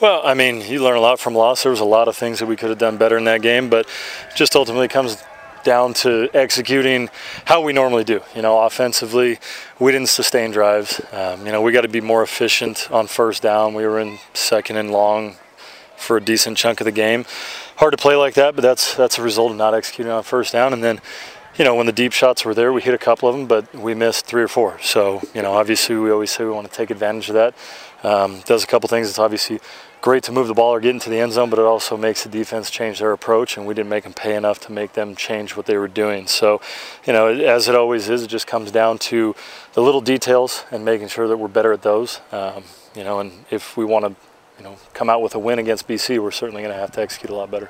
Well, I mean, you learn a lot from loss. There was a lot of things that we could have done better in that game, but just ultimately comes down to executing how we normally do. You know, offensively, we didn't sustain drives. Um, you know, we got to be more efficient on first down. We were in second and long for a decent chunk of the game. Hard to play like that, but that's that's a result of not executing on first down. And then, you know, when the deep shots were there, we hit a couple of them, but we missed three or four. So, you know, obviously we always say we want to take advantage of that. Um, does a couple things. It's obviously great to move the ball or get into the end zone, but it also makes the defense change their approach, and we didn't make them pay enough to make them change what they were doing. So, you know, as it always is, it just comes down to the little details and making sure that we're better at those. Um, you know, and if we want to, you know, come out with a win against BC, we're certainly going to have to execute a lot better.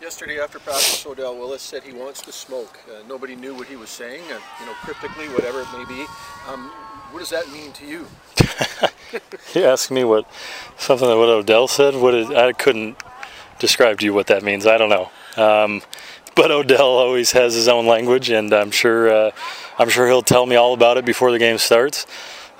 Yesterday after practice, Odell Willis said he wants to smoke. Uh, nobody knew what he was saying, uh, you know, cryptically, whatever it may be. Um, what does that mean to you? you ask me what something that what Odell said. What is, I couldn't describe to you what that means. I don't know. Um, but Odell always has his own language, and I'm sure uh, I'm sure he'll tell me all about it before the game starts.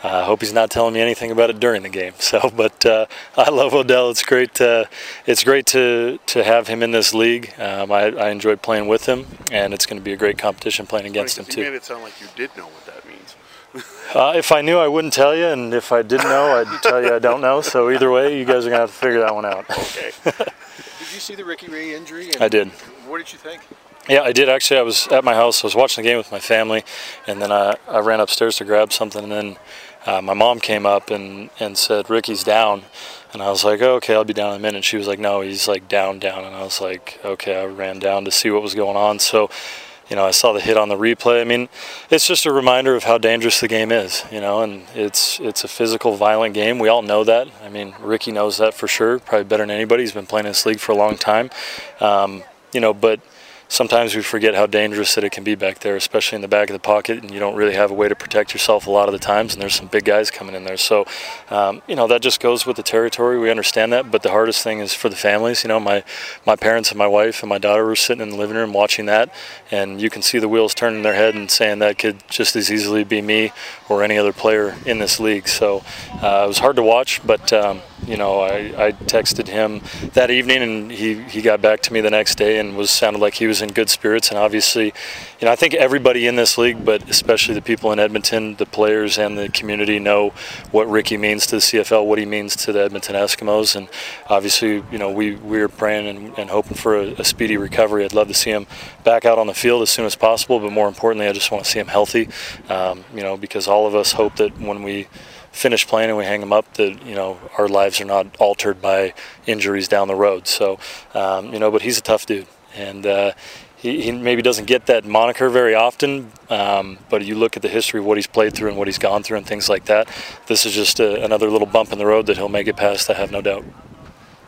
I uh, hope he's not telling me anything about it during the game. So, but uh, I love Odell. It's great. To, it's great to to have him in this league. Um, I, I enjoyed playing with him, and it's going to be a great competition playing against him too. You made it sound like you did know what that means. Uh, if I knew, I wouldn't tell you, and if I didn't know, I'd tell you I don't know. So either way, you guys are gonna have to figure that one out. Okay. did you see the Ricky Ray injury? I did. What did you think? Yeah, I did actually. I was at my house. I was watching the game with my family, and then I, I ran upstairs to grab something, and then uh, my mom came up and, and said Ricky's down, and I was like, oh, okay, I'll be down in a minute. And she was like, no, he's like down, down, and I was like, okay. I ran down to see what was going on. So, you know, I saw the hit on the replay. I mean, it's just a reminder of how dangerous the game is, you know, and it's it's a physical, violent game. We all know that. I mean, Ricky knows that for sure, probably better than anybody. He's been playing in this league for a long time, um, you know, but sometimes we forget how dangerous that it can be back there, especially in the back of the pocket, and you don't really have a way to protect yourself a lot of the times. And there's some big guys coming in there, so um, you know that just goes with the territory. We understand that, but the hardest thing is for the families. You know, my my parents and my wife and my daughter were sitting in the living room watching that, and you can see the wheels turning in their head and saying that could just as easily be me or any other player in this league. So uh, it was hard to watch, but. Um, you know, I, I texted him that evening, and he, he got back to me the next day and was sounded like he was in good spirits. And obviously, you know, I think everybody in this league, but especially the people in Edmonton, the players and the community, know what Ricky means to the CFL, what he means to the Edmonton Eskimos, and obviously, you know, we we're praying and, and hoping for a, a speedy recovery. I'd love to see him back out on the field as soon as possible, but more importantly, I just want to see him healthy. Um, you know, because all of us hope that when we finish playing and we hang them up, that you know our lives are not altered by injuries down the road. So, um, you know, but he's a tough dude, and uh, he, he, maybe doesn't get that moniker very often. Um, but you look at the history of what he's played through and what he's gone through and things like that. This is just a, another little bump in the road that he'll make it past. I have no doubt.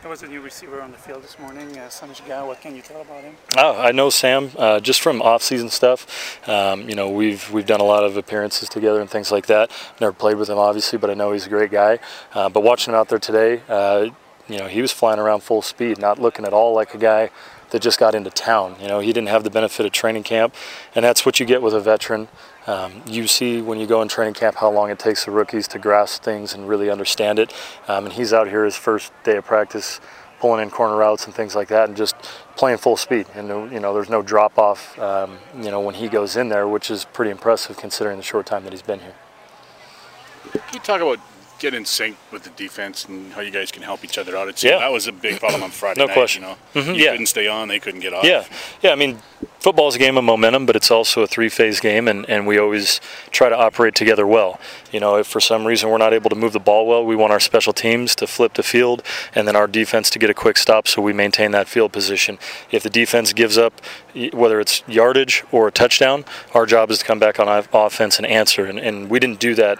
There was a new receiver on the field this morning, uh, Guy. What can you tell about him? Oh, I know Sam uh, just from off-season stuff. Um, you know, we've we've done a lot of appearances together and things like that. Never played with him, obviously, but I know he's a great guy. Uh, but watching him out there today, uh, you know, he was flying around full speed, not looking at all like a guy that just got into town. You know, he didn't have the benefit of training camp, and that's what you get with a veteran. Um, you see when you go in training camp how long it takes the rookies to grasp things and really understand it. Um, and he's out here his first day of practice pulling in corner routes and things like that, and just playing full speed. And you know, there's no drop off. Um, you know, when he goes in there, which is pretty impressive considering the short time that he's been here. Can you talk about get in sync with the defense and how you guys can help each other out. It's, yeah. that was a big problem on Friday no night. question. You know, mm-hmm. you yeah. couldn't stay on, they couldn't get off. Yeah, yeah. I mean, football is a game of momentum, but it's also a three-phase game, and, and we always try to operate together well. You know, if for some reason we're not able to move the ball well, we want our special teams to flip the field, and then our defense to get a quick stop, so we maintain that field position. If the defense gives up, whether it's yardage or a touchdown, our job is to come back on offense and answer, and, and we didn't do that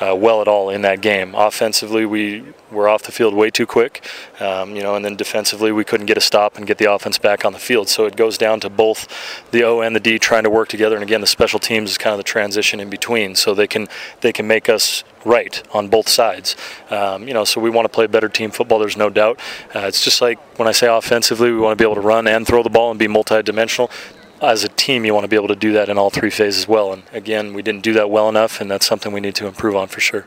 uh, well at all in that game. Offensively, we were off the field way too quick, um, you know, and then defensively, we couldn't get a stop and get the offense back on the field. So it goes down to both the O and the D trying to work together. And again, the special teams is kind of the transition in between, so they can they can make us right on both sides. Um, you know, so we want to play better team football. There's no doubt. Uh, it's just like when I say offensively, we want to be able to run and throw the ball and be multidimensional as a team, you want to be able to do that in all three phases well. And again, we didn't do that well enough, and that's something we need to improve on for sure.